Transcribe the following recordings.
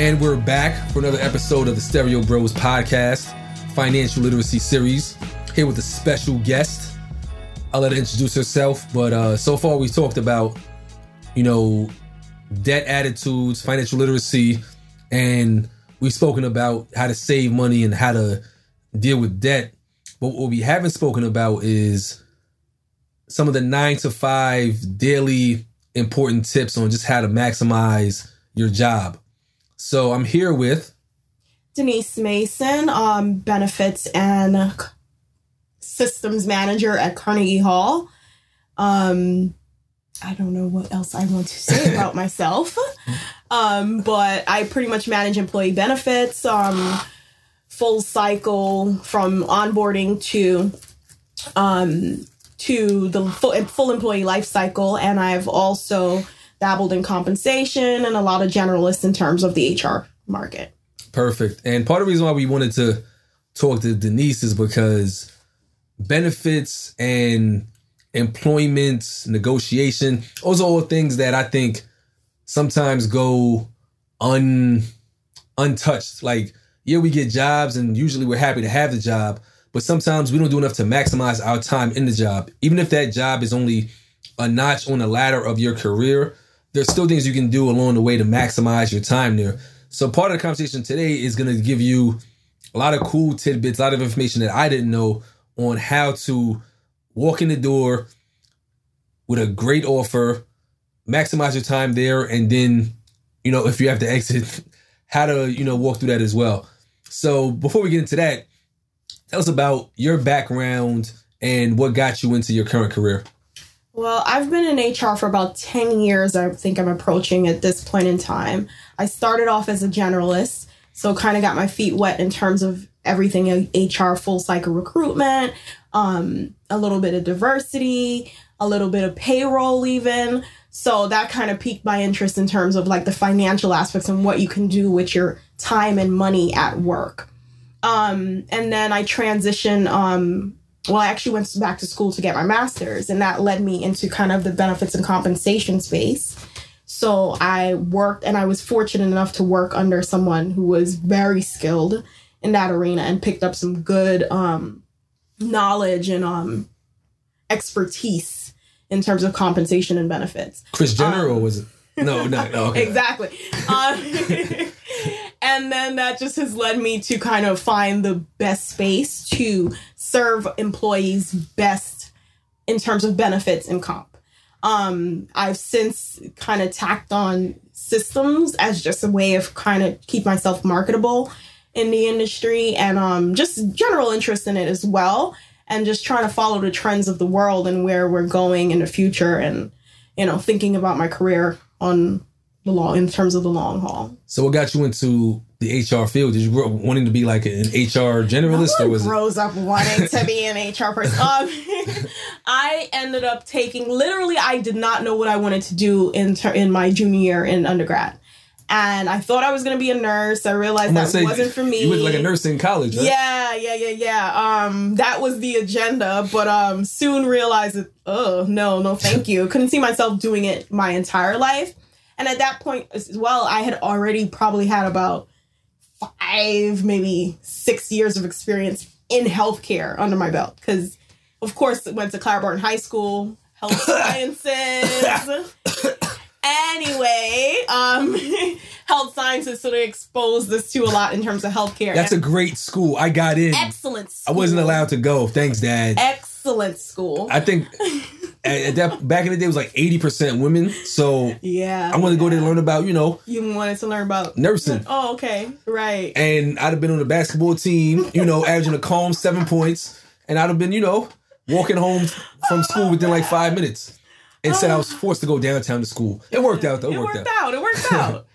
And we're back for another episode of the Stereo Bros podcast, financial literacy series. Here with a special guest. I'll let her introduce herself, but uh, so far we've talked about, you know, debt attitudes, financial literacy, and we've spoken about how to save money and how to deal with debt. But what we haven't spoken about is some of the nine to five daily important tips on just how to maximize your job. So I'm here with Denise Mason, um, benefits and systems manager at Carnegie Hall. Um, I don't know what else I want to say about myself, um, but I pretty much manage employee benefits, um, full cycle from onboarding to um, to the full, full employee life cycle, and I've also dabbled in compensation and a lot of generalists in terms of the HR market. Perfect. And part of the reason why we wanted to talk to Denise is because benefits and employment negotiation, those are all things that I think sometimes go un untouched. Like, yeah, we get jobs and usually we're happy to have the job, but sometimes we don't do enough to maximize our time in the job. Even if that job is only a notch on the ladder of your career, there's still things you can do along the way to maximize your time there. So part of the conversation today is going to give you a lot of cool tidbits, a lot of information that I didn't know on how to walk in the door with a great offer, maximize your time there, and then, you know, if you have to exit, how to, you know, walk through that as well. So before we get into that, tell us about your background and what got you into your current career. Well, I've been in HR for about 10 years, I think I'm approaching at this point in time. I started off as a generalist, so kind of got my feet wet in terms of everything HR full cycle recruitment, um, a little bit of diversity, a little bit of payroll, even. So that kind of piqued my interest in terms of like the financial aspects and what you can do with your time and money at work. Um, and then I transitioned um, well, I actually went back to school to get my master's, and that led me into kind of the benefits and compensation space. So I worked, and I was fortunate enough to work under someone who was very skilled in that arena and picked up some good um, knowledge and um, expertise in terms of compensation and benefits. Kris Jenner, um, was it? No, no, no okay. exactly. Um, and then that just has led me to kind of find the best space to serve employees best in terms of benefits and comp. Um, I've since kind of tacked on systems as just a way of kind of keep myself marketable in the industry and um, just general interest in it as well and just trying to follow the trends of the world and where we're going in the future and you know thinking about my career on the long in terms of the long haul. So what got you into the HR field? Did you grow up wanting to be like an HR generalist, no or was grows it... up wanting to be an HR person? Um, I ended up taking literally. I did not know what I wanted to do in ter- in my junior year in undergrad. And I thought I was gonna be a nurse. I realized that say, wasn't for me. You went like a nurse in college, right? Yeah, yeah, yeah, yeah. Um, that was the agenda, but um, soon realized that oh no, no, thank you. Couldn't see myself doing it my entire life. And at that point as well, I had already probably had about five, maybe six years of experience in healthcare under my belt. Because, of course, I went to Barton High School, health sciences. anyway, um, health sciences sort of exposed us to a lot in terms of healthcare. That's a great school. I got in. Excellent school. I wasn't allowed to go. Thanks, Dad. Excellent school. I think at that back in the day it was like 80% women. So yeah. I wanted to go there and learn about, you know. You wanted to learn about nursing. Oh, okay. Right. And I'd have been on the basketball team, you know, averaging a calm seven points. And I'd have been, you know, walking home from school within like five minutes. Instead, I was forced to go downtown to school. It worked out though. It, it worked, worked out. out. It worked out.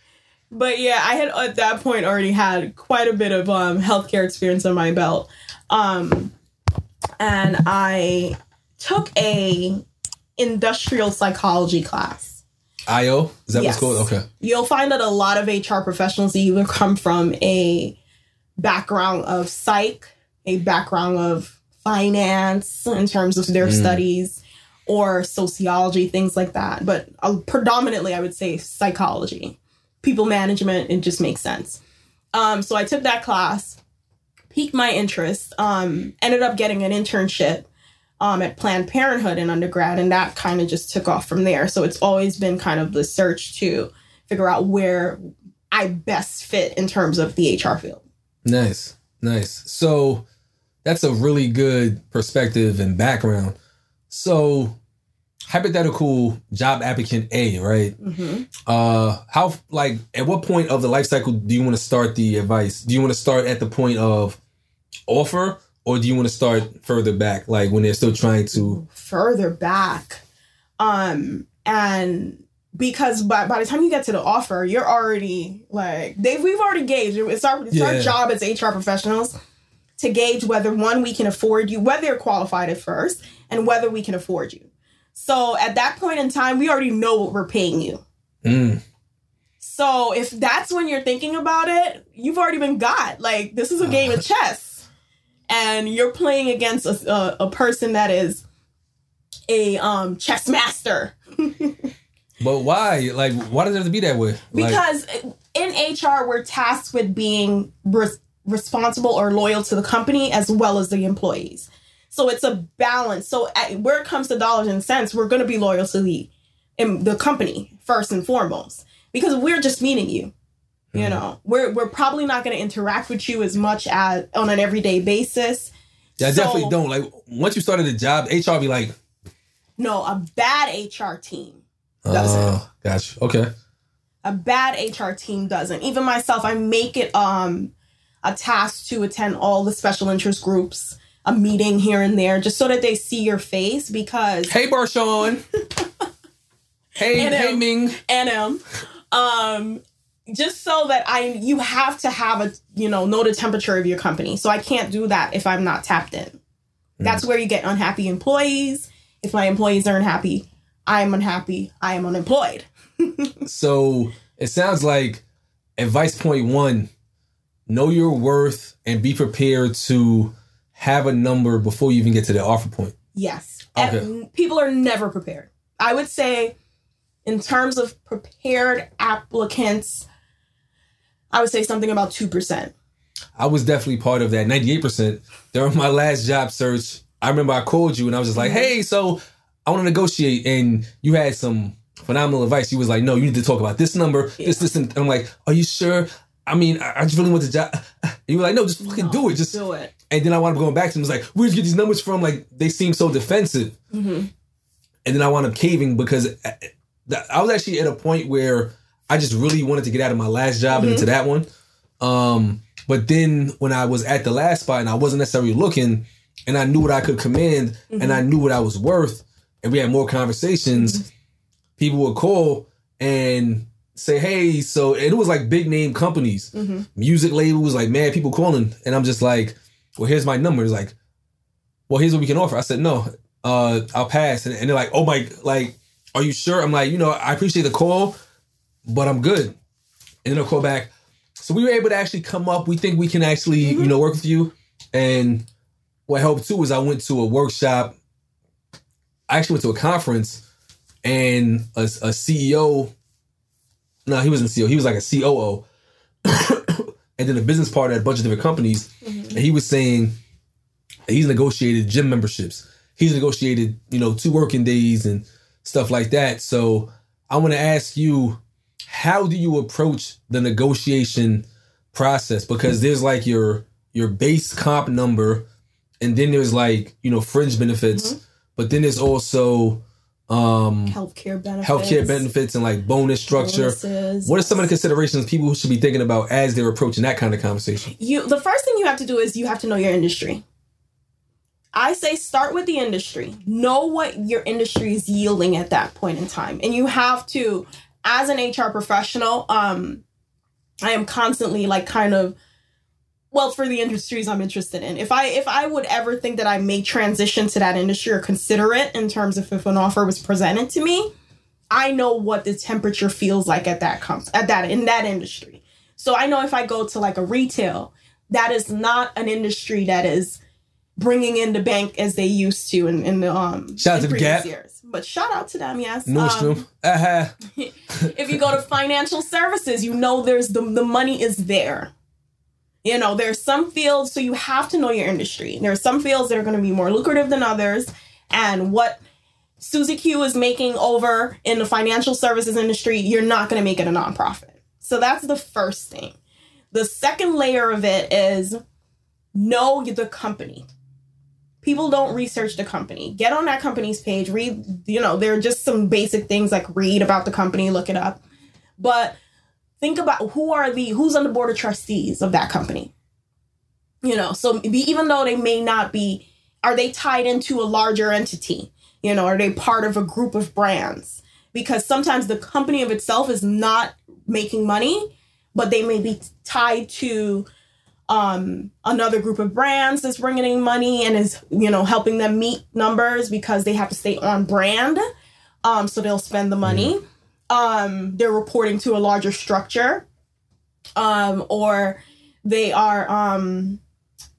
but yeah, I had at that point already had quite a bit of um, healthcare experience on my belt, um, and I took a industrial psychology class. IO is that Yes. what's called? Okay. You'll find that a lot of HR professionals either come from a background of psych, a background of finance in terms of their studies, or sociology, things like that. But uh, predominantly, I would say psychology, people management. It just makes sense. Um, so I took that class, piqued my interest, um, ended up getting an internship um, at Planned Parenthood in undergrad, and that kind of just took off from there. So it's always been kind of the search to figure out where I best fit in terms of the HR field. Nice, nice. So that's a really good perspective and background. So hypothetical job applicant A, right? Mm-hmm. Uh, how like at what point of the life cycle do you want to start the advice? Do you want to start at the point of offer, or do you want to start further back, like when they're still trying to? Further back, um, and because by, by the time you get to the offer, you're already like they we've already gauged. It's our it's our job as HR professionals to gauge whether one we can afford you, whether you're qualified at first, and whether we can afford you. So at that point in time, we already know what we're paying you. Mm, So if that's when you're thinking about it, you've already been got. Like this is a game of chess, and you're playing against a, a, a person that is a um, chess master. but why? Like, why does it have to be that way? Like, Because in HR, we're tasked with being res- responsible or loyal to the company as well as the employees. So it's a balance. So at, where it comes to dollars and cents, we're going to be loyal to the the company first and foremost because we're just meeting you. You know, we're we're probably not going to interact with you as much as on an everyday basis. yeah, I So- definitely don't. Like, once you started a job, HR be like, No, a bad HR team doesn't. oh, gotcha. Okay. a bad HR team doesn't. Even myself, I make it um a task to attend all the special interest groups, a meeting here and there, just so that they see your face because Hey, Barshawn. hey, And, hey, Ming. NM. Um just so that I you have to have a you know know the temperature of your company. So I can't do that if I'm not tapped in. That's mm. where you get unhappy employees. If my employees aren't happy, I am unhappy. I am unemployed. So it sounds like advice point one know your worth and be prepared to have a number before you even get to the offer point. Yes. Okay. People are never prepared. I would say, in terms of prepared applicants, I would say something about 2%. I was definitely part of that 98%. During my last job search, I remember I called you and I was just like, mm-hmm. hey, so I want to negotiate. And you had some phenomenal advice. You was like, no, you need to talk about this number, this, this, and I'm like, are you sure? I mean, I I just really want the job. And You were like, no, just fucking do it. Just Do it. And then I wound up going back to. It was like, where'd you get these numbers from? Like, they seem so defensive. Mhm. And then I wound up caving because uh, uh, I I was actually at a point where I just really wanted to get out of my last job and into that one. Um, but then when I was at the last spot and I wasn't necessarily looking and I knew what I could command and I knew what I was worth and we had more conversations, people would call and say, hey, so it was like big name companies, music labels, like mad people calling. And I'm just like, well, here's my number. It's like, well, here's what we can offer. I said, no, uh, I'll pass. And, and they're like, oh my, like, are you sure? I'm like, you know, I appreciate the call, but I'm good. And then they'll call back. So we were able to actually come up. We think we can actually, you mm-hmm. know, work with you. And what helped too is I went to a workshop. I actually went to a conference and a, a CEO, no, he wasn't CEO, he was like a COO. and then a business partner at a bunch of different companies. Mm-hmm. And he was saying he's negotiated gym memberships. He's negotiated, you know, two working days and stuff like that. So I want to ask you, how do you approach the negotiation process? Because there's like your your base comp number, and then there's like you know fringe benefits, but then there's also um Healthcare benefits. healthcare benefits and like bonus structure. bonuses. What are some of the considerations people should be thinking about as they're approaching that kind of conversation? you the first thing you have to do is you have to know your industry. I say start with the industry. Know what your industry is yielding at that point in time. And you have to, as an HR professional, um, I am constantly like kind of well for the industries I'm interested in. If I if I would ever think that I may transition to that industry or consider it in terms of if an offer was presented to me, I know what the temperature feels like at that comp- at that in that industry. So I know if I go to like a retail, that is not an industry that is bringing in the bank as they used to in, in the um Shout out to the Gap. years. But shout out to them, yes. Nordstrom. Um, uh-huh. if you go to financial services, you know there's the the money is there. You know, there's some fields, so you have to know your industry. There are some fields that are going to be more lucrative than others, and what Susie Q is making over in the financial services industry, you're not going to make it a nonprofit. So that's the first thing. The second layer of it is know the company. People don't research the company. Get on that company's page, read, you know, there are just some basic things like read about the company, look it up. But think about who are the who's on the board of trustees of that company. You know, so even though they may not be, are they tied into a larger entity? You know, are they part of a group of brands? Because sometimes the company of itself is not making money, but they may be tied to um another group of brands that's bringing in money and is you know helping them meet numbers because they have to stay on brand um so they'll spend the money. Um they're reporting to a larger structure um or they are um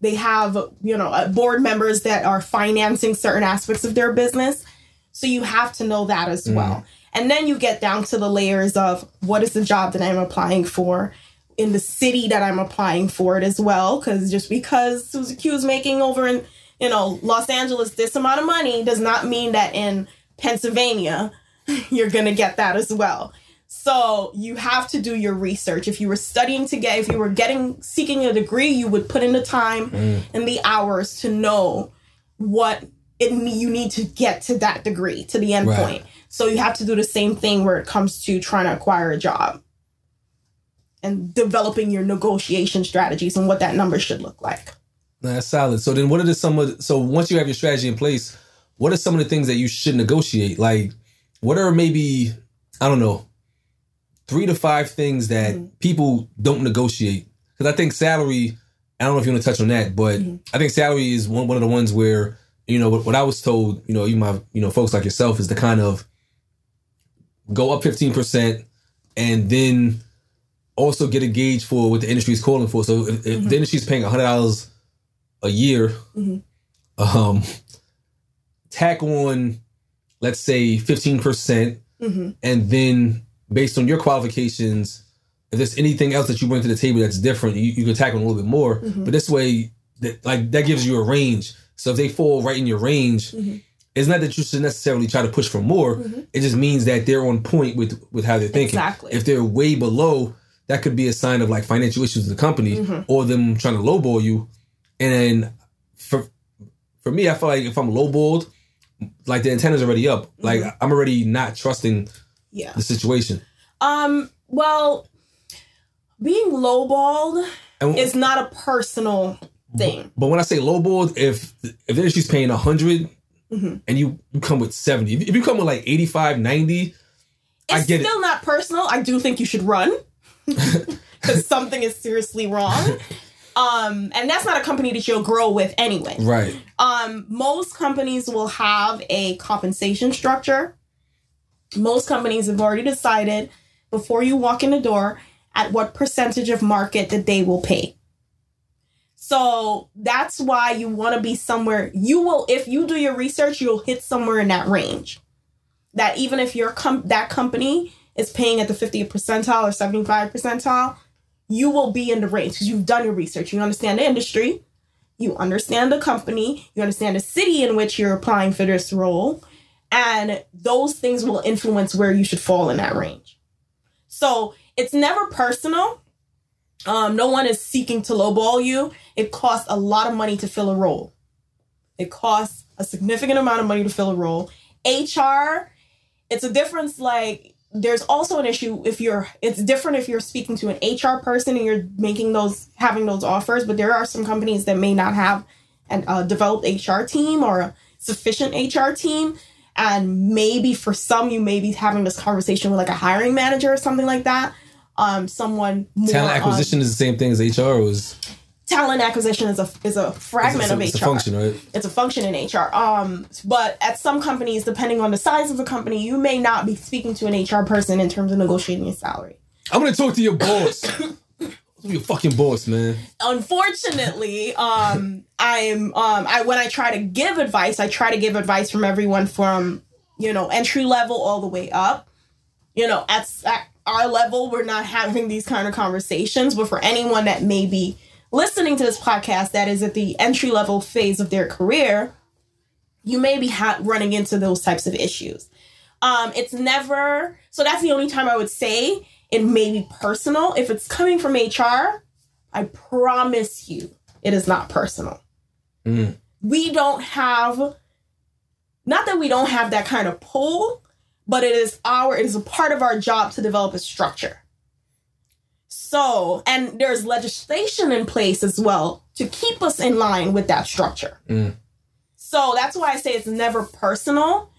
they have you know uh, board members that are financing certain aspects of their business. So you have to know that as well. And then you get down to the layers of what is the job that i'm applying for in the city that i'm applying for it as well because just because susie q is making over in you know los angeles this amount of money does not mean that in pennsylvania you're gonna get that as well so you have to do your research. If you were studying to get, if you were getting seeking a degree, you would put in the time mm. and the hours to know what it you need to get to that degree to the end Right. point. So you have to do the same thing where it comes to trying to acquire a job and developing your negotiation strategies and what that number should look like. That's solid. So then, what are the some of? So once you have your strategy in place, what are some of the things that you should negotiate? Like, what are maybe I don't know, three to five things that mm-hmm. people don't negotiate? Because I think salary. I don't know if you want to touch on that, but mm-hmm. I think salary is one one of the ones where you know what, what I was told. You know, even my you know folks like yourself is to kind of go up fifteen percent, and then also get a gauge for what the industry is calling for. So if, if the industry is paying hundred dollars a year, Mhm. um, tack on, let's say fifteen percent, Mm-hmm. and then based on your qualifications, if there's anything else that you bring to the table that's different, you, you can tack on a little bit more. Mhm. But this way, that like that gives you a range. So if they fall right in your range, Mhm. it's not that you should necessarily try to push for more. Mhm. It just means that they're on point with with how they're thinking. Exactly. If they're way below, that could be a sign of like financial issues with the company Mhm. or them trying to lowball you. And for for me, I feel like if I'm lowballed, like the antenna's already up. Like Mm-hmm. I'm already not trusting Yeah. the situation. Um. Well, being lowballed And is not a personal thing. but when I say lowballed, if if the industry's paying 100 Mhm. and you, you come with 70, if you come with like 85, 90, I It's get it. still not personal. I do think you should run because something is seriously wrong. Um, and that's not a company that you'll grow with anyway. right. Um, most companies will have a compensation structure. Most companies have already decided before you walk in the door at what percentage of market that they will pay. So that's why you want to be somewhere. You will, if you do your research, you'll hit somewhere in that range. That even if your com- that company is paying at the 50th percentile or 75 percentile, you will be in the range because you've done your research. You understand the industry, you understand the company, you understand the city in which you're applying for this role, and those things will influence where you should fall in that range. So it's never personal. Um, no one is seeking to lowball you. It costs a lot of money to fill a role. It costs a significant amount of money to fill a role. HR, it's a difference like there's also an issue if you're it's different if you're speaking to an HR person and you're making those having those offers, but there are some companies that may not have and a developed HR team or a sufficient HR team. And maybe for some, you may be having this conversation with like a hiring manager or something like that. Um, someone more Talent on- acquisition is the same thing as HR. Is talent acquisition is a is a fragment it's, a, of it's HR a function, right? it's a function in HR. Um, but at some companies, depending on the size of the company, you may not be speaking to an HR person in terms of negotiating a salary. I'm gonna talk to your boss. Your fucking boss, man. Unfortunately, um, I'm um, I when I try to give advice, I try to give advice from everyone from you know entry level all the way up. You know, at, at our level, we're not having these kind of conversations. But for anyone that may be listening to this podcast that is at the entry level phase of their career, you may be ha- running into those types of issues. Um, it's never so that's the only time I would say it may be personal. If it's coming from HR, I promise you it is not personal. Mm. We don't have not that we don't have that kind of pull, but it is our it is a part of our job to develop a structure. So, and there's legislation in place as well to keep us in line with that structure. Mm. So that's why I say it's never personal.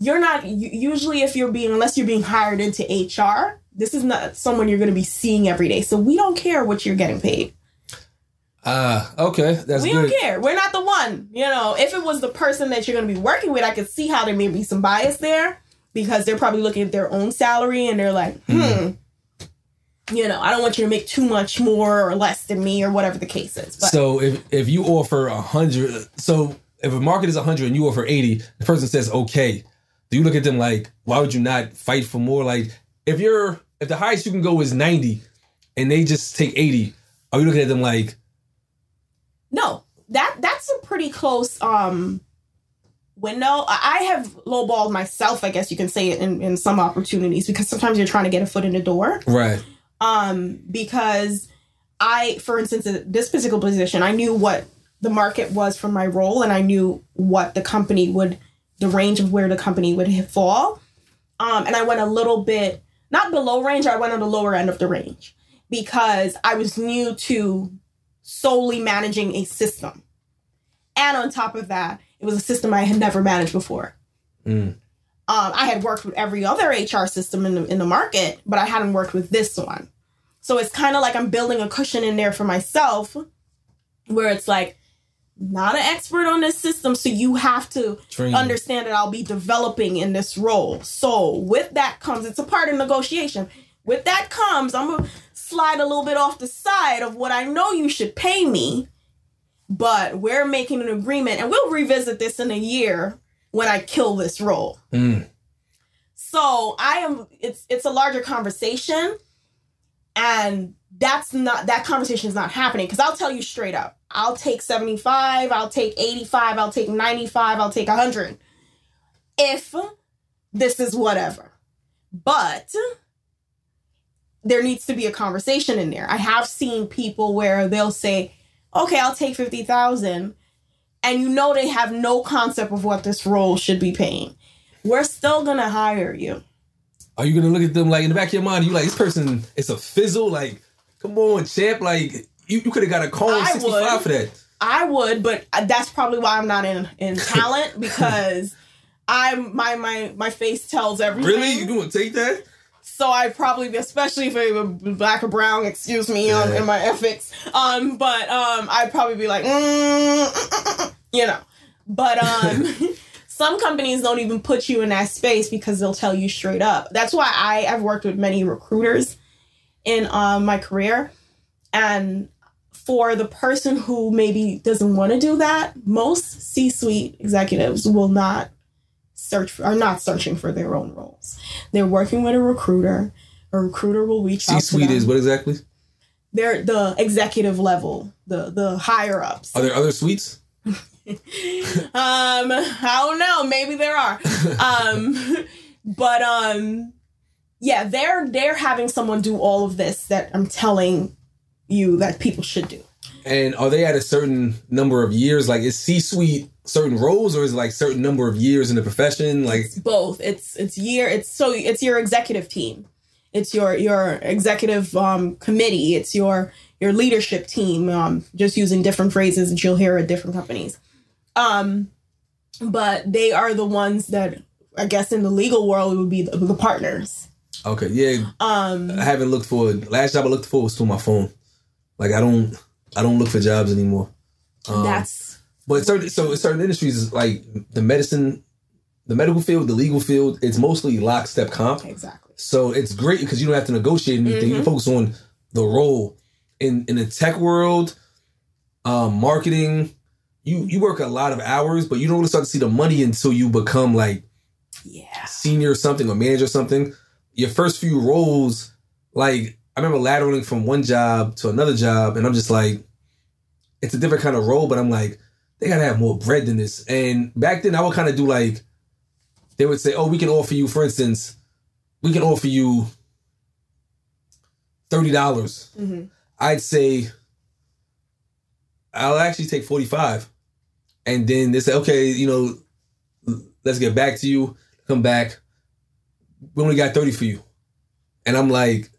You're not usually if you're being unless you're being hired into HR, this is not someone you're going to be seeing every day. So we don't care what you're getting paid. Ah, okay, that's we good. don't care. We're not the one. You know, if it was the person that you're going to be working with, I could see how there may be some bias there because they're probably looking at their own salary and they're like, hmm, you know, I don't want you to make too much more or less than me or whatever the case is. But So if if you offer a hundred, so if a market is a hundred and you offer eighty, the person says okay. Do you look at them like, why would you not fight for more? Like, if you're if the highest you can go is ninety, and they just take eighty, are you looking at them like, no, that that's a pretty close um window. I have lowballed myself, I guess you can say it in, in some opportunities because sometimes you're trying to get a foot in the door. right? Um because i for instance in this particular position i knew what the market was for my role and i knew what the company would the range of where the company would fall um and i went a little bit not below range i went on the lower end of the range because i was new to solely managing a system and on top of that it was a system i had never managed before Mm. um, I had worked with every other HR system in the, in the market, but I hadn't worked with this one. So it's kind of like I'm building a cushion in there for myself where it's like, not an expert on this system, so you have to Train. understand that I'll be developing in this role. So with that comes, it's a part of negotiation. With that comes, I'm gonna slide a little bit off the side of what I know you should pay me, but we're making an agreement, and we'll revisit this in a year when I kill this role. Mm. So I am it's it's a larger conversation and that's not that conversation is not happening because I'll tell you straight up. I'll take 75, I'll take 85, I'll take 95, I'll take 100 if this is whatever. But there needs to be a conversation in there. I have seen people where they'll say, "Okay, I'll take 50,000." And you know they have no concept of what this role should be paying we're still gonna hire you. Are you gonna look at them like in the back of your mind? You like this person? It's a fizzle. Like, come on, champ. Like, you, you could have got a call I sixty five would. for that. I would, but that's probably why I'm not in in talent because I'm my my my face tells everything. Really? You gonna take that? So I probably, especially if were black or brown, excuse me on in my ethics. Um, but um, I'd probably be like, mm, you know. But um, some companies don't even put you in that space because they'll tell you straight up. That's why I I've worked with many recruiters in um, my career, and for the person who maybe doesn't want to do that, most C-suite executives will not search for, are not searching for their own roles. They're working with a recruiter. A recruiter will reach C out to suite is what exactly? They're the executive level, the the higher ups. Are there other suites? um, I don't know. Maybe there are. Um, but um, yeah, they're they're having someone do all of this that I'm telling you that people should do. And are they at a certain number of years? Like, is C suite certain roles, or is it like certain number of years in the profession? Like, It's both. It's it's year. It's so it's your executive team. It's your your executive um, committee. It's your your leadership team. Um, just using different phrases that you'll hear at different companies. Um, but they are the ones that I guess in the legal world would be the, the partners. Okay, yeah. Um, I haven't looked for last job I looked for was through my phone. Like I don't I don't look for jobs anymore. Um, that's but certain so certain industries like the medicine, the medical field, the legal field, it's mostly lockstep comp. exactly. So it's great because you don't have to negotiate anything. You Mhm. focus on the role. In in the tech world, um, marketing, you you work a lot of hours, but you don't really start to see the money until you become like Yeah. senior or something or manager or something. Your first few roles, like I remember lateraling from one job to another job, and I'm just like, it's a different kind of role, but I'm like, they gotta have more bread than this. And back then, I would kind of do like, they would say, oh, we can offer you, for instance, we can offer you thirty dollars. hmm I'd say, I'll actually take forty five, and then they say, okay, you know, let's get back to you. Come back. We only got thirty for you, and I'm like,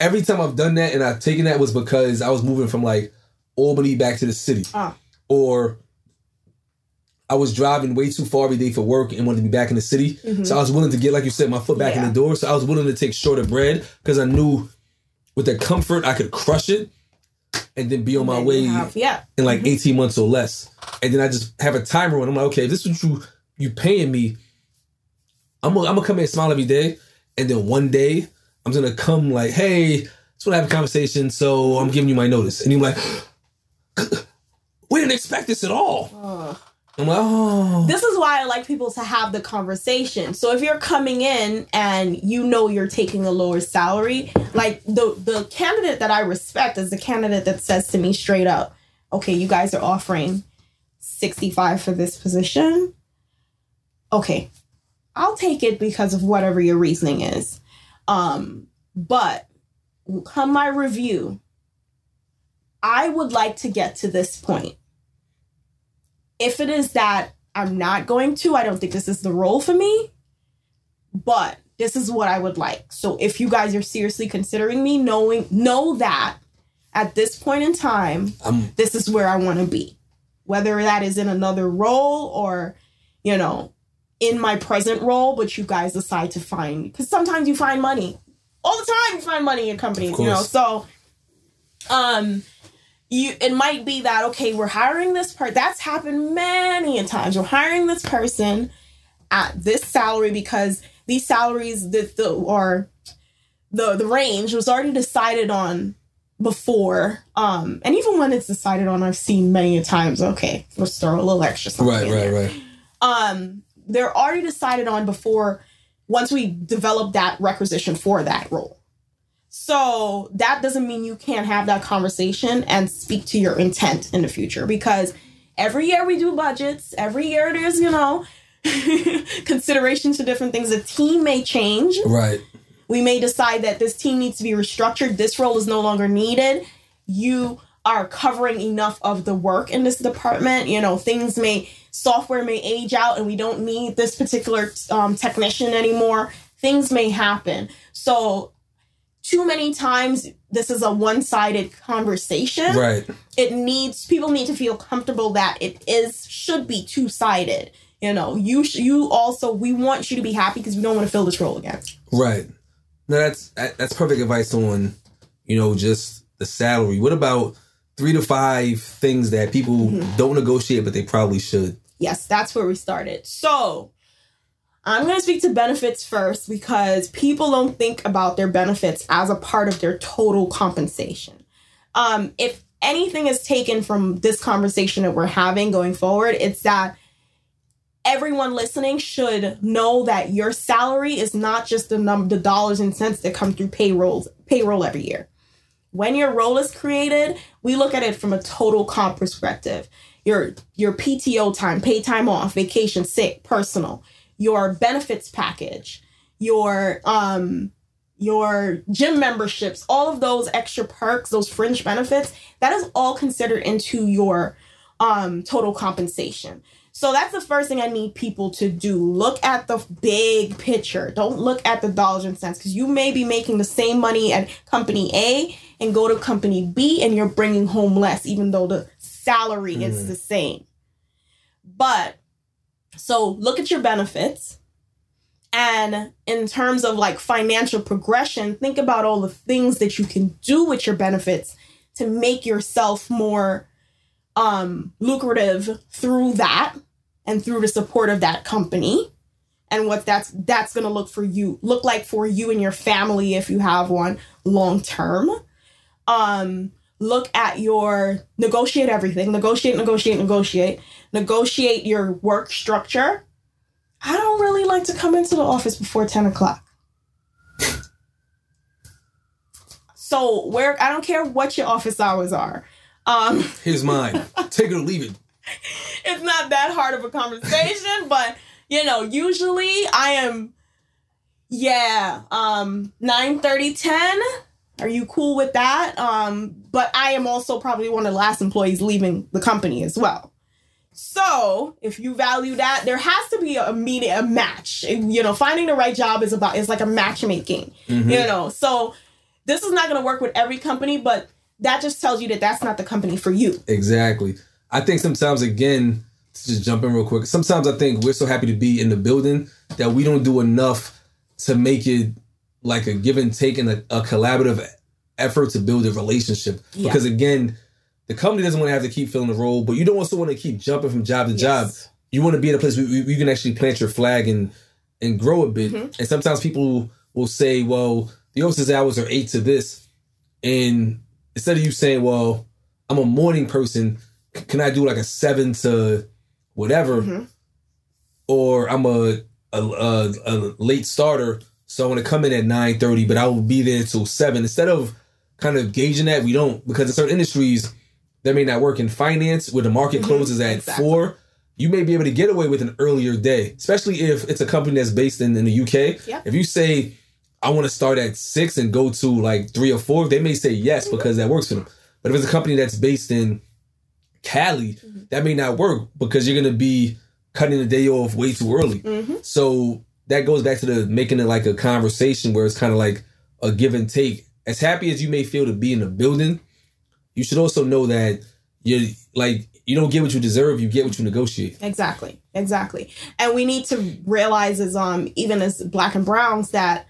every time I've done that and I've taken that was because I was moving from like Albany back to the city, Ah. or I was driving way too far every day for work and wanted to be back in the city. Mhm. So I was willing to get, like you said, my foot back in the door. So I was willing to take shorter bread because I knew with the comfort I could crush it and then be on my way have- yeah. in like 18 months or less. And then I just have a timer and I'm like, okay, if this is what you you paying me, I'm gonna, I'm gonna come here and smile every day. And then one day I'm gonna come like, hey, just wanna have a conversation, so I'm giving you my notice. And you're like, we didn't expect this at all. Oh. this is why I like people to have the conversation. So if you're coming in and you know you're taking a lower salary, like the the candidate that I respect is the candidate that says to me straight up, "Okay, you guys are offering 65 for this position. Okay. I'll take it because of whatever your reasoning is. Um but come my review, I would like to get to this point if it is that I'm not going to, I don't think this is the role for me, but this is what I would like. So if you guys are seriously considering me, knowing know that at this point in time, I'm this is where I want to be. Whether that is in another role or, you know, in my present role, but you guys decide to find because sometimes you find money. All the time you find money in companies, you know. So um you it might be that okay, we're hiring this part. That's happened many a times. We're hiring this person at this salary because these salaries that the or the the range was already decided on before. Um, and even when it's decided on, I've seen many a times. Okay, let's throw a little extra something. right, right, there. right. Um, they're already decided on before. Once we develop that requisition for that role. So that doesn't mean you can't have that conversation and speak to your intent in the future because every year we do budgets, every year there's, you know, considerations to different things. The team may change. Right. we may decide that this team needs to be restructured. This role is no longer needed. You are covering enough of the work in this department. You know things may software may age out and we don't need this particular um, technician anymore. Things may happen. So too many times this is a one-sided conversation Right. it needs people need to feel comfortable that it is should be two-sided you know you sh- you also we want you to be happy because we don't want to fill this role again Right. No, that's that's perfect advice on, you know, just the salary. What about three to five things that people Mm-hmm. don't negotiate, but they probably should? Yes, that's where we started. So, I'm going to speak to benefits first because people don't think about their benefits as a part of their total compensation. Um, if anything is taken from this conversation that we're having going forward, it's that everyone listening should know that your salary is not just the num the dollars and cents that come through payrolls payroll every year. When your role is created, we look at it from a total comp perspective. Your your PTO time, pay time off, vacation, sick, personal, your benefits package, your um your gym memberships, all of those extra perks, those fringe benefits, that is all considered into your um total compensation. So that's the first thing I need people to do. Look at the big picture. Don't look at the dollars and cents because you may be making the same money at company A and go to company B and you're bringing home less, even though the salary mm. is the same. But so look at your benefits. And in terms of like financial progression, think about all the things that you can do with your benefits to make yourself more um, lucrative through that and through the support of that company and what that's that's going to look for you look like for you and your family if you have one long term um look at your negotiate everything. Negotiate negotiate negotiate. Negotiate your work structure. I don't really like to come into the office before 10 o'clock. So where i don't care what your office hours are. Um here's mine. Take it or leave it. It's not that hard of a conversation, but you know, usually I am yeah, um 9 30 10. Are you cool with that? Um, but I am also probably one of the last employees leaving the company as well. So if you value that, there has to be a meeting, a match. You know, finding the right job is about is like a matchmaking. Mm-hmm. You know, so this is not going to work with every company, but that just tells you that that's not the company for you. Exactly. I think sometimes again, to just jump in real quick. Sometimes I think we're so happy to be in the building that we don't do enough to make it like a give and take and a, a collaborative effort to build a relationship. Yeah. Because again, the company doesn't want to have to keep filling the role, but you don't also want to keep jumping from job to yes. job. You want to be in a place where you can actually plant your flag and and grow a bit. Mm-hmm. And sometimes people will say, "Well, the office hours are eight to this," and instead of you saying, "Well, I'm a morning person," can I do like a seven to whatever, mm-hmm. or I'm a a, a a, late starter, so I want to come in at nine thirty, but I will be there till seven. Instead of kind of gauging that, we don't because in certain industries that may not work in finance where the market mm-hmm. closes at exactly. four. You may be able to get away with an earlier day, especially if it's a company that's based in, in the UK. Yep. If you say I want to start at six and go to like three or four, they may say yes mm-hmm. because that works for them. But if it's a company that's based in Cali, mm-hmm. that may not work because you're gonna be cutting the day off way too early. Mm-hmm. So that goes back to the making it like a conversation where it's kind of like a give and take. As happy as you may feel to be in the building, you should also know that you're like you don't get what you deserve, you get what you negotiate. Exactly. Exactly. And we need to realize as um even as black and browns that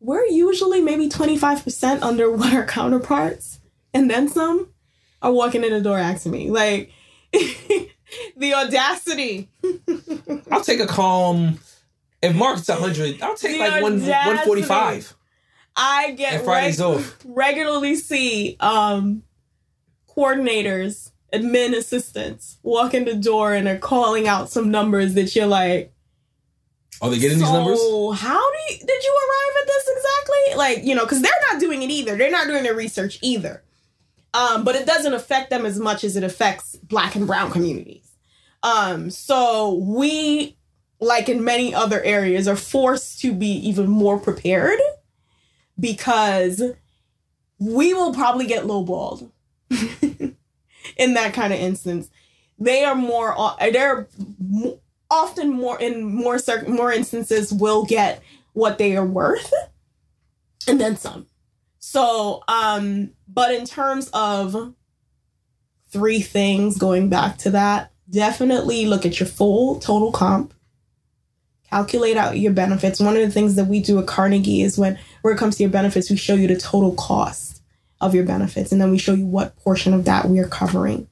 we're usually maybe 25% under what our counterparts and then some are walking in the door asking me. Like the audacity. I'll take a calm. If Mark's hundred, I'll take the like one one forty five. I get and Fridays reg- off. regularly see um coordinators, admin assistants walk in the door and are calling out some numbers that you're like. Are they getting so these numbers? How do you, did you arrive at this exactly? Like, you know, because they're not doing it either. They're not doing their research either. Um, but it doesn't affect them as much as it affects black and brown communities. Um, so we, like in many other areas, are forced to be even more prepared because we will probably get lowballed in that kind of instance. They are more, they're often more in more more instances will get what they are worth and then some. So, um, but in terms of three things going back to that, definitely look at your full total comp. Calculate out your benefits. One of the things that we do at Carnegie is when, where it comes to your benefits, we show you the total cost of your benefits and then we show you what portion of that we are covering.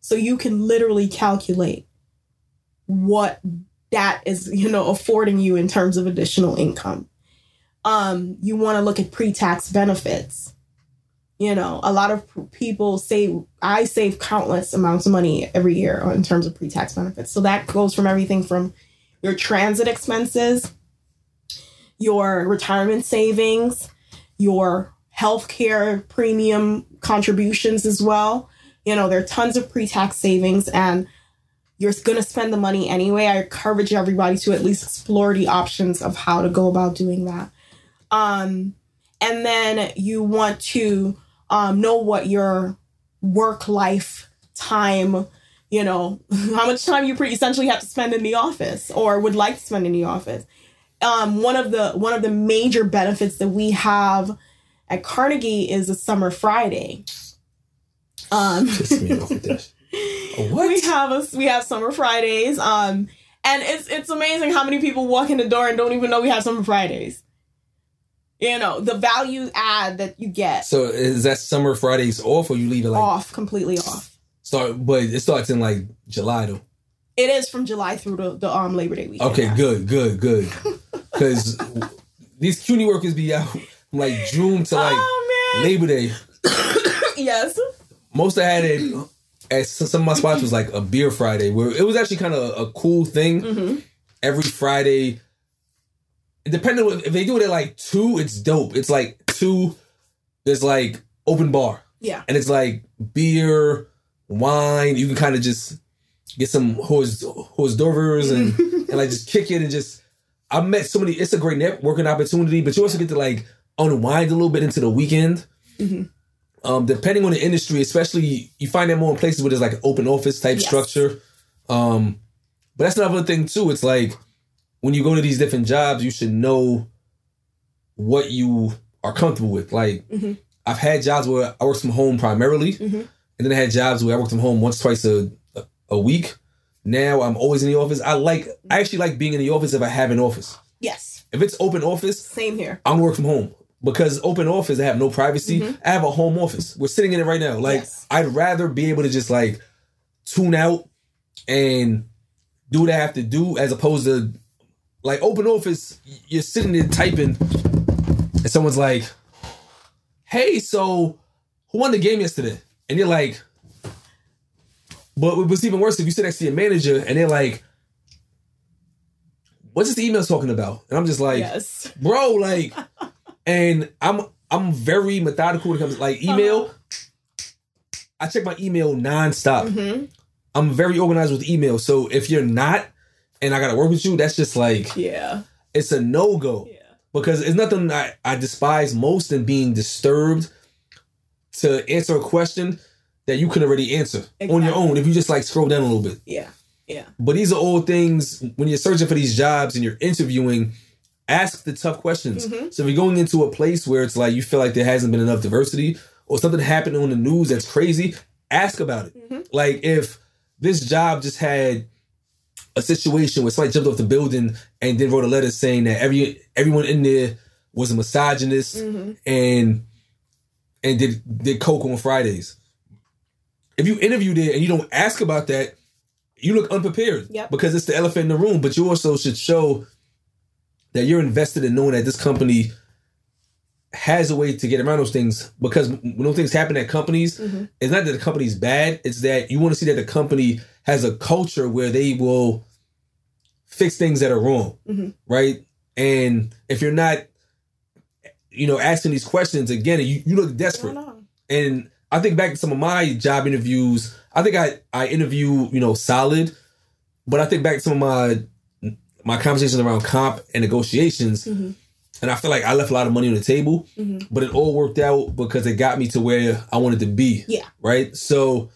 So you can literally calculate what that is, you know, affording you in terms of additional income um, you want to look at pre-tax benefits. You know, a lot of people say I save countless amounts of money every year in terms of pre-tax benefits. So that goes from everything from your transit expenses, your retirement savings, your healthcare premium contributions as well. You know, there are tons of pre-tax savings and you're going to spend the money anyway. I encourage everybody to at least explore the options of how to go about doing that. Um, and then you want to um, know what your work life time you know, how much time you pre- essentially have to spend in the office or would like to spend in the office. Um, one of the one of the major benefits that we have at Carnegie is a summer Friday. Um, Piss me off with that. A What? we have a, we have summer Fridays. Um, and it's it's amazing how many people walk in the door and don't even know we have summer Fridays. You know the value add that you get so is that summer Fridays off, or you leave it like off completely off. start? But it starts in like July though. It is from July through the, the um Labor Day weekend. Okay, good, good, good. Because these CUNY workers be out from like June to like oh. Labor Day. yes. Most I had it at some of my spots was like a beer Friday, where it was actually kind of a cool thing. Mhm. Every Friday, depending on if they do it at like two, it's dope. It's like two. There's like open bar, Yeah. and it's like beer, wine. You can kind of just get some hors hors d'oeuvres and and like just kick it and just. I met so many. It's a great networking opportunity, but you also get to like unwind a little bit into the weekend. Mhm. Um, depending on the industry, especially you find that more in places where there's like an open office type Yes. structure. Um, but that's another thing too. It's like when you go to these different jobs, you should know what you are comfortable with. Like Mhm. I've had jobs where I worked from home primarily, Mhm. and then I had jobs where I worked from home once, twice a a, week. Now I'm always in the office. I like I actually like being in the office if I have an office. Yes. If it's open office, Same here. I'm gonna work from home because open office I have no privacy. Mm-hmm. I have a home office. We're sitting in it right now. Like Yes. I'd rather be able to just like tune out and do what I have to do as opposed to like open office. You're sitting there typing, and someone's like, "Hey, so who won the game yesterday?" And you're like, "But what's even worse if you sit next to your manager and they're like." What's this email talking about? And I'm just like, yes. bro, like, and I'm I'm very methodical when it comes to like email. I check my email nonstop. hmm I'm very organized with email. So if you're not, and I gotta work with you, that's just like Yeah. it's a no go Yeah. because it's nothing I, I despise most than being disturbed to answer a question that you can already answer on your own if you just like scroll down a little bit. Yeah. Yeah. But these are all things when you're searching for these jobs and you're interviewing, ask the tough questions. Mhm. So if you're going into a place where it's like you feel like there hasn't been enough diversity or something happened on the news that's crazy, ask about it. Mhm. Like if this job just had a situation where somebody jumped off the building and then wrote a letter saying that every everyone in there was a misogynist Mhm. and and did did coke on Fridays. If you interview there and you don't ask about that, you look unprepared. Yep. Because it's the elephant in the room. But you also should show that you're invested in knowing that this company has a way to get around those things. Because when those things happen at companies, Mhm. it's not that the company's bad. It's that you want to see that the company has a culture where they will fix things that are wrong. Mhm. Right. And if you're not, you know, asking these questions again, you, you look desperate. And I think back to some of my job interviews. I think I I interview you know solid, but I think back to some of my my conversations around comp and negotiations, Mhm. and I feel like I left a lot of money on the table, Mhm. but it all worked out because it got me to where I wanted to be. Yeah. Right. So,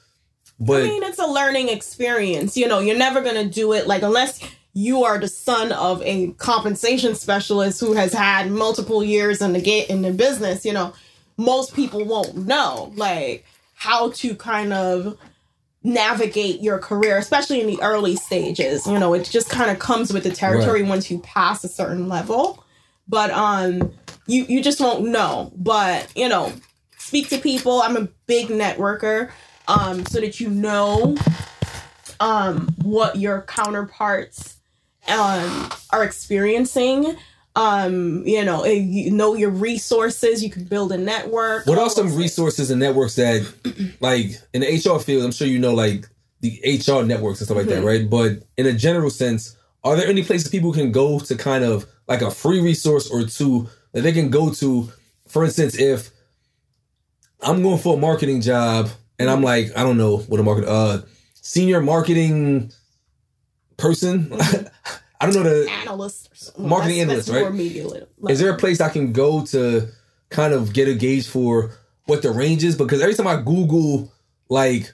but I mean, it's a learning experience. You know, you're never going to do it like unless you are the son of a compensation specialist who has had multiple years in the gate in the business. You know, most people won't know like how to kind of navigate your career, especially in the early stages. You know, it just kind of comes with the territory once you pass a certain level. But um, you you just won't know. But you know, speak to people. I'm a big networker, um, so that you know um what your counterparts um are experiencing. Um, you know, eh, you know your resources. You can build a network. what are some resources and networks that, like in the HR field, I'm sure you know like the HR networks and stuff like that, Mhm. right? But in a general sense, are there any places people can go to kind of like a free resource or two that they can go to? For instance, if I'm going for a marketing job and I'm like, I don't know what a market, uh, senior marketing person. I don't know the analyst. Marketing analyst, right? media is there a place I can go to kind of get a gauge for what the range is? Because every time I Google like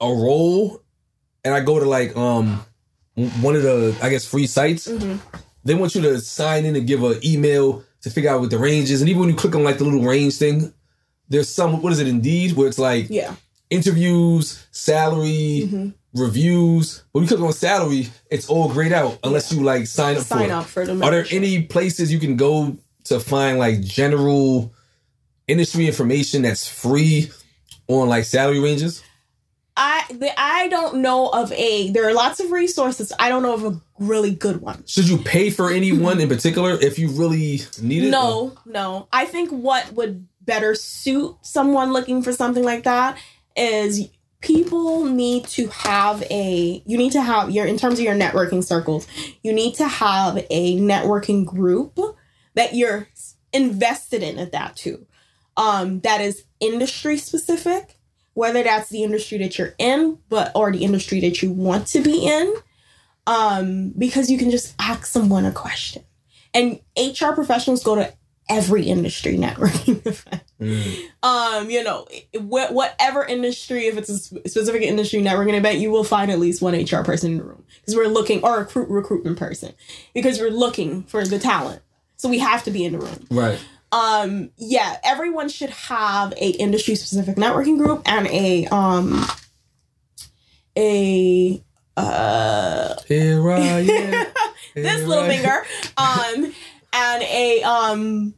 a role, and I go to like um one of the I guess free sites, Mm-hmm. they want you to sign in and give an email to figure out what the range is. And even when you click on like the little range thing, there's some what is it Indeed where it's like Yeah. Interviews, salary, Mm-hmm. reviews. When you click on salary, it's all grayed out unless you like sign up for Sign it. up for the Are there any places you can go to find like general industry information that's free on like salary ranges? I the, I don't know of a. There are lots of resources. I don't know of a really good one. Should you pay for anyone in particular if you really need it? No, no. I think what would better suit someone looking for something like that is people need to have a you need to have your in terms of your networking circles, you need to have a networking group that you're invested in at that too. Um that is industry specific, whether that's the industry that you're in, but or the industry that you want to be in. Um because you can just ask someone a question and HR professionals go to every industry networking event. Mm. Um, you know, wh- whatever industry, if it's a specific industry networking event, you will find at least one HR person in the room because we're looking, or a recruit recruitment person because we're looking for the talent. So we have to be in the room. Right. Um, yeah, everyone should have a industry specific networking group and a um a uh Here I am. this little finger um and a um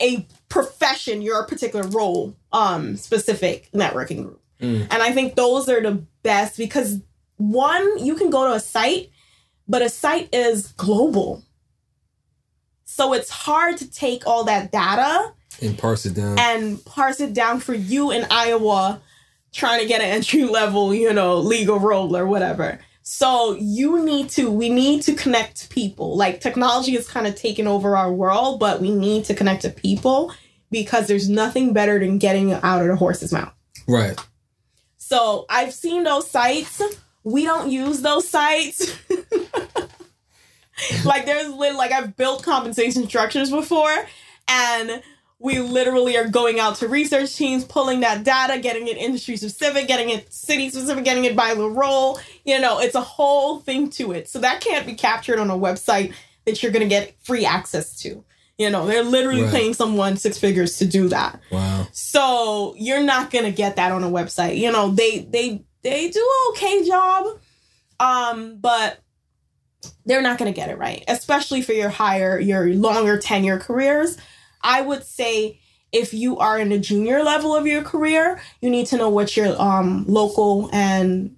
a profession your particular role um specific networking group Mm. and i think those are the best because one you can go to a site but a site is global so it's hard to take all that data And parse it down. and parse it down for you in Iowa trying to get an entry level, you know, legal role or whatever. So you need to we need to connect people. Like technology has kind of taken over our world, but we need to connect to people because there's nothing better than getting out of the horse's mouth. right. So I've seen those sites. We don't use those sites. like there's like I've built compensation structures before and we literally are going out to research teams, pulling that data, getting it industry specific, getting it city specific, getting it by the role. You know, it's a whole thing to it. So that can't be captured on a website that you're gonna get free access to. You know, they're literally Right. paying someone six figures to do that. Wow. So you're not gonna get that on a website. You know, they they they do an okay job, um, but they're not gonna get it right, especially for your higher, your longer tenure careers. I would say if you are in the junior level of your career, you need to know what your um local and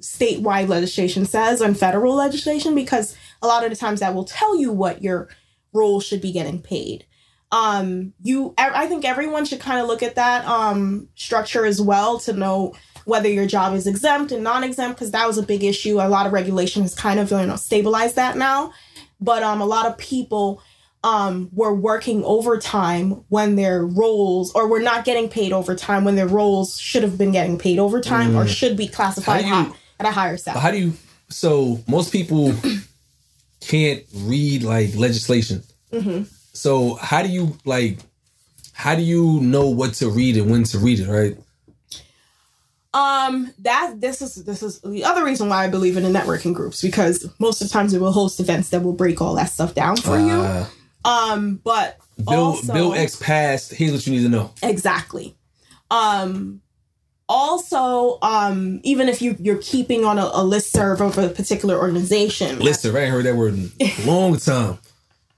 statewide legislation says and federal legislation because a lot of the times that will tell you what your role should be getting paid. Um you i think everyone should kind of look at that um structure as well to know whether your job is exempt and non-exempt because that was a big issue. A lot of regulation has kind of you know stabilized that now. But um a lot of people um were working overtime when their roles or were not getting paid overtime when their roles should have been getting paid overtime or should be classified you- at a higher salary how do you? So most people can't read like legislation. Mhm. So how do you like? How do you know what to read and when to read it? Right. Um, that this is this is the other reason why I believe in the networking groups because most of the times they will host events that will break all that stuff down for you. Um, but Bill also, Bill X passed. Here's what you need to know. exactly. Um, also, um, even if you you're keeping on a, a list serve of a particular organization, Listen, I ain't heard that word in a long time.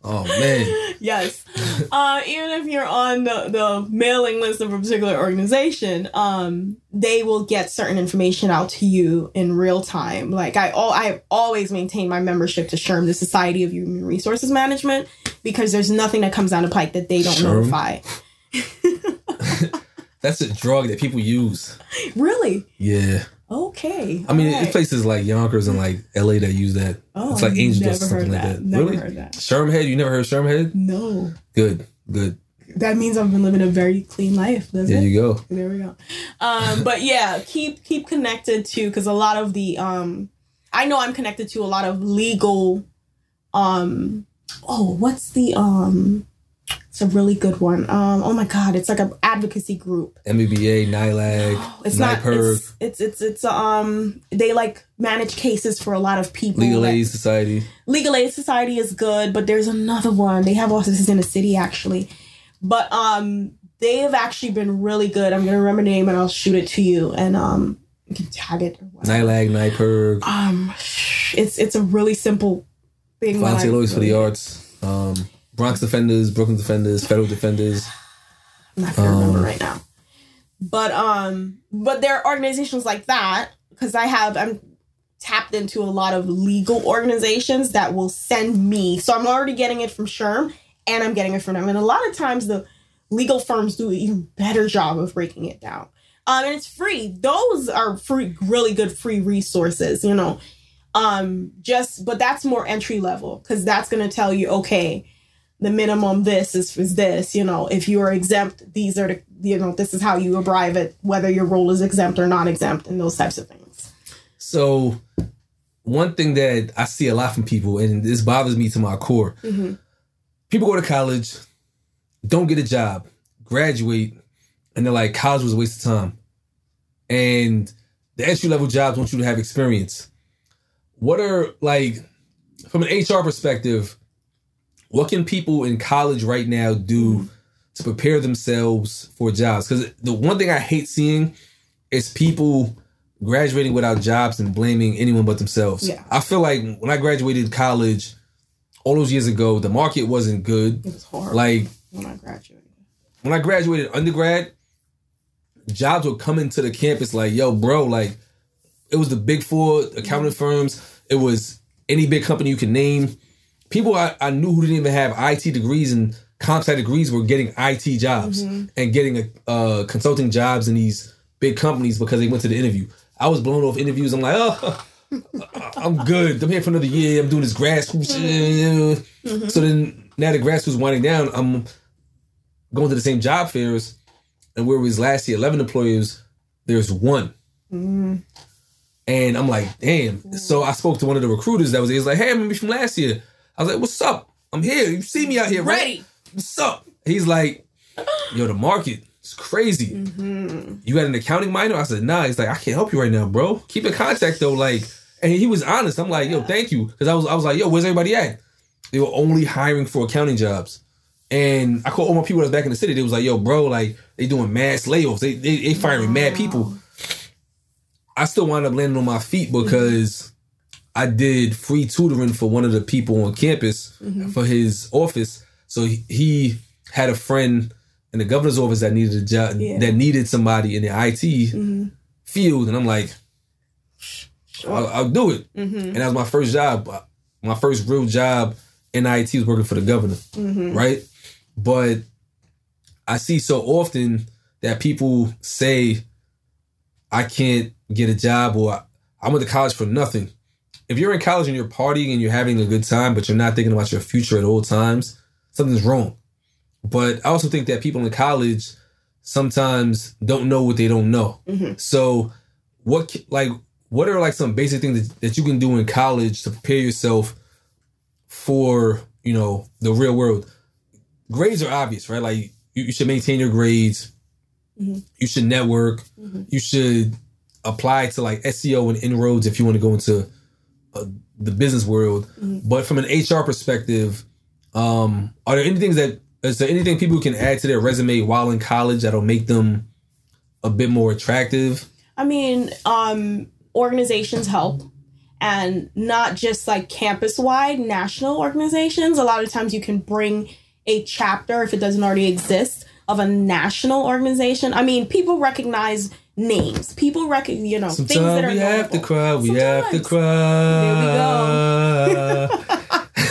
Oh man. yes. Uh, even if you're on the, the mailing list of a particular organization, um, they will get certain information out to you in real time. Like I, all I have always maintain my membership to SHRM, the Society of Human Resources Management, because there's nothing that comes down the pike that they don't SHRM? notify. That's a drug that people use. Really? Yeah. Okay. I mean, Alright. it's places like Yonkers and like LA that use that. Oh, it's like angel dust or something heard like that. that. Never really? heard that. Sherm Head? You never heard Sherm Head? No. Good. Good. That means I've been living a very clean life. There it? you go. There we go. Um, but yeah, keep keep connected to because a lot of the um, I know I'm connected to a lot of legal. Um, oh, what's the um, it's a really good one. Um, oh my god, it's like an advocacy group. MBA, NYLAG, It's not. NYPIRG, It's, it's it's it's um. They like manage cases for a lot of people. Legal Aid Society. Legal Aid Society is good, but there's another one. They have offices in the city actually, but um, they have actually been really good. I'm gonna remember the name and I'll shoot it to you, and um, you can tag it. Or whatever. NYLAG, NYPIRG, Um, it's it's a really simple thing. Volunteer Lawyers for the Arts, um, Bronx Defenders, Brooklyn Defenders, Federal Defenders. I'm not gonna remember Um, right now. But um, but there are organizations like that because I have I'm tapped into a lot of legal organizations that will send me. So I'm already getting it from SHRM and I'm getting it from them. And a lot of times the legal firms do an even better job of breaking it down. Um, and it's free. Those are free, really good free resources. You know, um, just but that's more entry level because that's gonna tell you okay the minimum this is is this you know if you are exempt these are the you know this is how you arrive at whether your role is exempt or non exempt and those types of things So, one thing that I see a lot from people, and this bothers me to my core Mhm. people go to college, don't get a job, graduate, and they're like, college was a waste of time. And the entry level jobs want you to have experience. What are, like, from an HR perspective, what can people in college right now do to prepare themselves for jobs? Because the one thing I hate seeing is people graduating without jobs and blaming anyone but themselves. Yeah. I feel like when I graduated college all those years ago, the market wasn't good. it was horrible Like when i graduated when I graduated undergrad, jobs were coming to the campus like, yo, bro, like it was the big four accounting firms. It was any big company you can name. People I, I knew who didn't even have IT degrees and comp sci degrees were getting IT jobs mm-hmm. and getting a, uh, consulting jobs in these big companies because they went to the interview. I was blown off interviews. I'm like, oh, I'm good. I'm here for another year. I'm doing this grassroots. shit. Mm-hmm. Mm-hmm. So then now the grassroots winding down. I'm going to the same job fairs, and where was last year, 11 employers, there's one. And I'm like, damn. Mm. So I spoke to one of the recruiters that was there. He's like, hey, I remember from last year. I was like, what's up? I'm here. You see me out here, right? Ready. What's up? He's like, yo, the market is crazy. Mm-hmm. You got an accounting minor? I said, nah. He's like, I can't help you right now, bro. Keep in contact though. Like, and he was honest. I'm like, yo, thank you. Cause I was, I was like, yo, where's everybody at? They were only hiring for accounting jobs. And I called all my people that was back in the city. They was like, yo, bro, like they doing mass layoffs. They they, they firing mad people. I still wound up landing on my feet because I did free tutoring for one of the people on campus mm-hmm. for his office. So he, he had a friend in the governor's office that needed a job Yeah. that needed somebody in the IT mm-hmm. field, and I'm like, I'll, I'll do it. Mm-hmm. And that was my first job. My first real job in IT was working for the governor, right? But I see so often that people say, I can't get a job or I went to college for nothing. If you're in college and you're partying and you're having a good time, but you're not thinking about your future at all times, something's wrong. But I also think that people in college sometimes don't know what they don't know. Mm-hmm. So, what like what are like some basic things that, that you can do in college to prepare yourself for you know the real world? Grades are obvious, right? Like you, you should maintain your grades. Mm-hmm. You should network. Mm-hmm. You should apply to like SEO and inroads if you want to go into uh, the business world. But from an HR perspective, um, are there any things that is there anything people can add to their resume while in college that'll make them a bit more attractive? I mean, um, organizations help, and not just like campus wide, national organizations. A lot of times you can bring a chapter, if it doesn't already exist, of a national organization. I mean, people recognize names. People recognize, you know, things that Sometimes are we have to cry. We have to Sometimes. cry.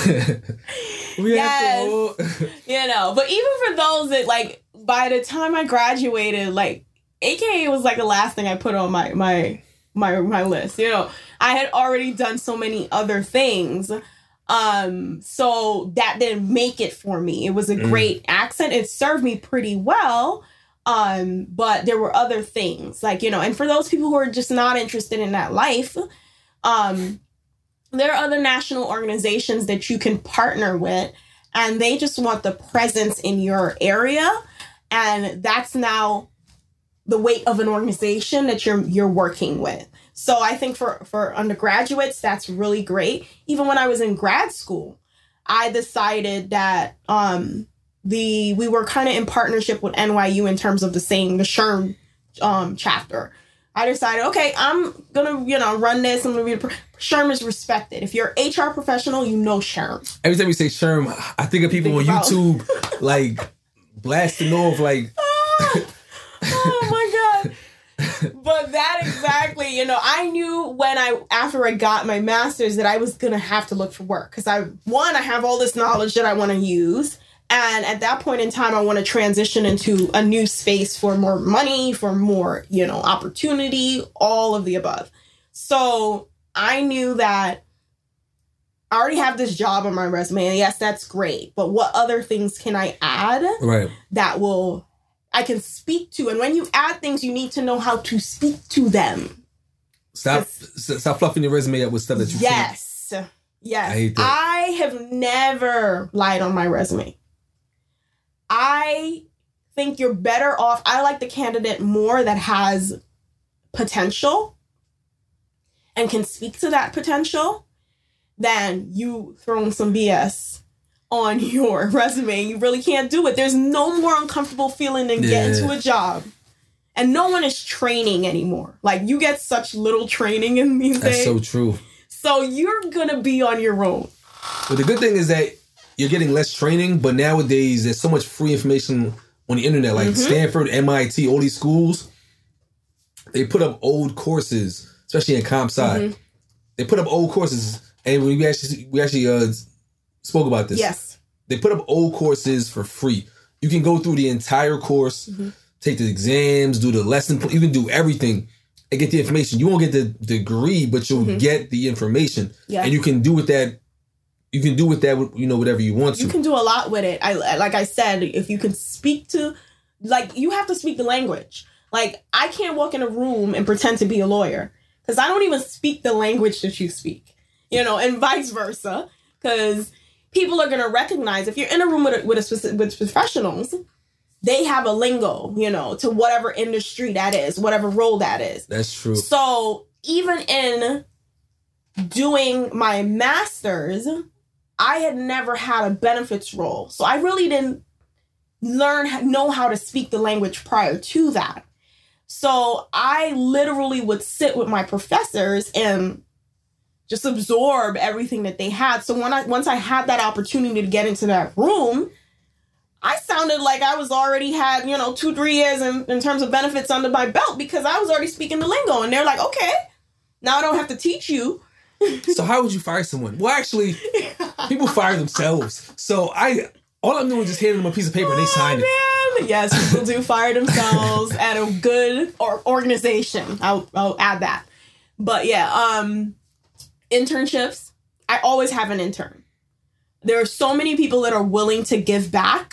we have to. you know but even for those that like by the time i graduated like aka was like the last thing i put on my my my my list you know i had already done so many other things um so that didn't make it for me it was a great accent it served me pretty well um but there were other things like you know and for those people who are just not interested in that life um there are other national organizations that you can partner with and they just want the presence in your area and that's now the weight of an organization that you're you're working with. So i think for for undergraduates that's really great. Even when i was in grad school i decided that um the we were kind of in partnership with nyu in terms of the same the SHRM um chapter I decided, okay, I'm gonna, you know, run this. I'm gonna be. SHRM is respected. If you're an HR professional, you know SHRM. Every time we say SHRM, I think of people Think on about- YouTube like blasting off like oh my god. But that exactly, you know, I knew when I after I got my master's that I was gonna have to look for work because I one I have all this knowledge that I want to use, and at that point in time I want to transition into a new space for more money, for more you know opportunity, all of the above. So I knew that I already have this job on my resume, and yes, that's great. But what other things can I add? right. that will I can speak to. And when you add things, you need to know how to speak to them. Stop stop fluffing your resume up with stuff that you. Yes. Yes. I. I have never lied on my resume. I think you're better off. I like the candidate more that has potential and can speak to that potential than you throwing some BS on your resume. You really can't do it. There's no more uncomfortable feeling than getting to a job. And no one is training anymore. Like you get such little training in these That's days. so true. So you're gonna be on your own. But the good thing is that you're getting less training, but nowadays there's so much free information on the internet, Mm-hmm. like Stanford, MIT, all these schools. They put up old courses, especially in comp sci. Mm-hmm. They put up old courses, and we actually we actually uh, spoke about this. Yes. they put up old courses for free. You can go through the entire course, Mm-hmm. take the exams, do the lesson, you can do everything and get the information. You won't get the degree, but you'll get the information, Mm-hmm. Yeah. and you can do with that. You can do with that, you know, whatever you want to. You can do a lot with it. I like I said, if you can speak to like you have to speak the language. Like I can't walk in a room and pretend to be a lawyer because I don't even speak the language that you speak. You know, and vice versa because people are going to recognize if you're in a room with a, with a specific, with professionals, they have a lingo, you know, to whatever industry that is, whatever role that is. That's true. So even in doing my master's, I had never had a benefits role. So I really didn't learn know how to speak the language prior to that. So I literally would sit with my professors and just absorb everything that they had. So when I once I had that opportunity to get into that room, I sounded like I was already had, you know, two, three years in, in terms of benefits under my belt because I was already speaking the lingo. And they're like, okay, now I don't have to teach you. So how would you fire someone? Well, actually, people fire themselves. So I, all I'm doing is just handing them a piece of paper and they sign it. Oh. Yes, people do fire themselves at a good or organization. I'll, I'll add that. But yeah, um, internships. I always have an intern. There are so many people that are willing to give back,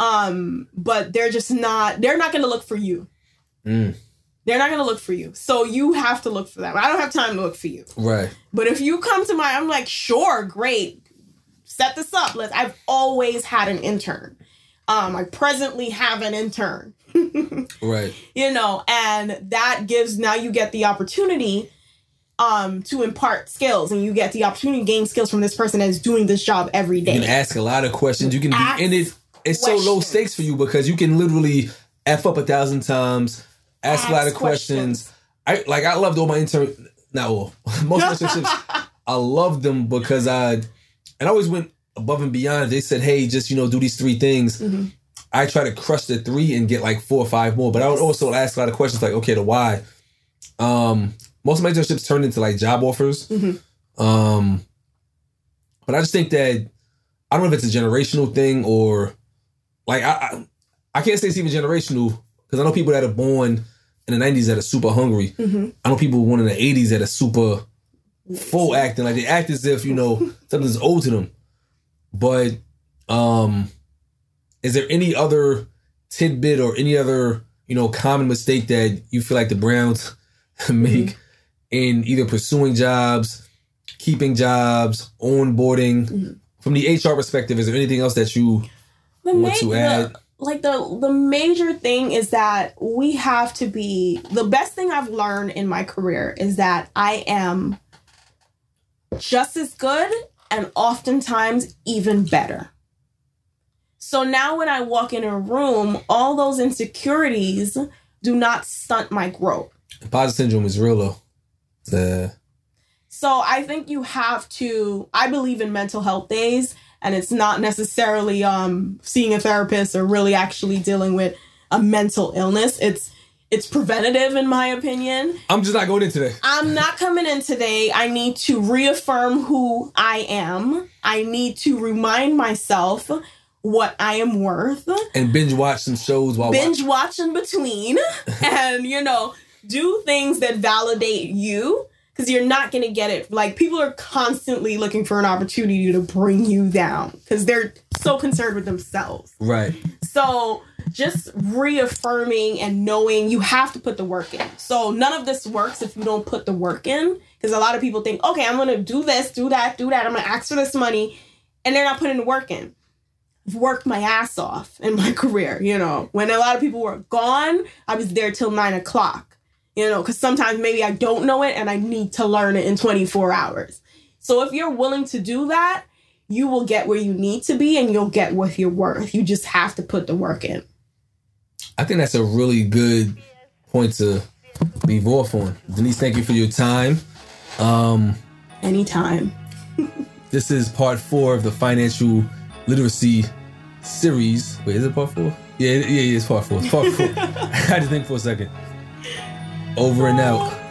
um, but they're just not. They're not going to look for you. Mm, They're not going to look for you. So you have to look for them. I don't have time to look for you. right. But if you come to my, I'm like, sure, great. Set this up. Let's. I've always had an intern. Um, I presently have an intern. Right. you know, and that gives now you get the opportunity um to impart skills and you get the opportunity to gain skills from this person that is doing this job every day. You can ask a lot of questions. You can Ask be in it. It's so low stakes for you because you can literally f up a thousand times, ask, a lot of Ask questions. I like. I loved all my intern. Not all. Most internships. I loved them because I and I always went above and beyond. They said, "Hey, just you know, do these three things." Mm-hmm. I try to crush the three and get like four or five more. But I would also ask a lot of questions like, okay, the why. Um, most of my internships turned into like job offers. Mhm. Um, but I just think that I don't know if it's a generational thing or like I I, I can't say it's even generational because I know people that are born in the '90s that are super hungry. Mhm. I know people born in the '80s that are super full acting like they act as if you know something's owed to them. But um, is there any other tidbit or any other you know common mistake that you feel like the Browns make in either pursuing jobs, keeping jobs, onboarding, from the HR perspective, is there anything else that you The want to add? the- like the the major thing is that we have to be the best thing I've learned in my career is that I am just as good and oftentimes even better. So now when I walk in a room, all those insecurities do not stunt my growth. Imposter syndrome is real though. The So I think you have to I believe in mental health days and it's not necessarily um seeing a therapist or really actually dealing with a mental illness. It's it's preventative in my opinion. I'm just not going in today. I'm not coming in today. I need to reaffirm who I am. I need to remind myself what I am worth. And binge watch some shows while Binge watch in between and you know, do things that validate you because you're not going to get it. Like people are constantly looking for an opportunity to bring you down because they're so concerned with themselves. Right. So just reaffirming and knowing you have to put the work in. So none of this works if you don't put the work in. Because a lot of people think, okay, I'm gonna do this, do that, do that. I'm gonna ask for this money, and they're not putting the work in. I've worked my ass off in my career. You know, when a lot of people were gone, I was there till nine o'clock. You know, because sometimes maybe I don't know it and I need to learn it in 24 hours. So if you're willing to do that, you will get where you need to be and you'll get what you're worth. You just have to put the work in. I think that's a really good point to leave off on. Denise, thank you for your time. Um, Anytime. this is part four of the financial literacy series. Wait, is it part four? Yeah, yeah, yeah it's part four. It's part four. I had to think for a second. Over and out.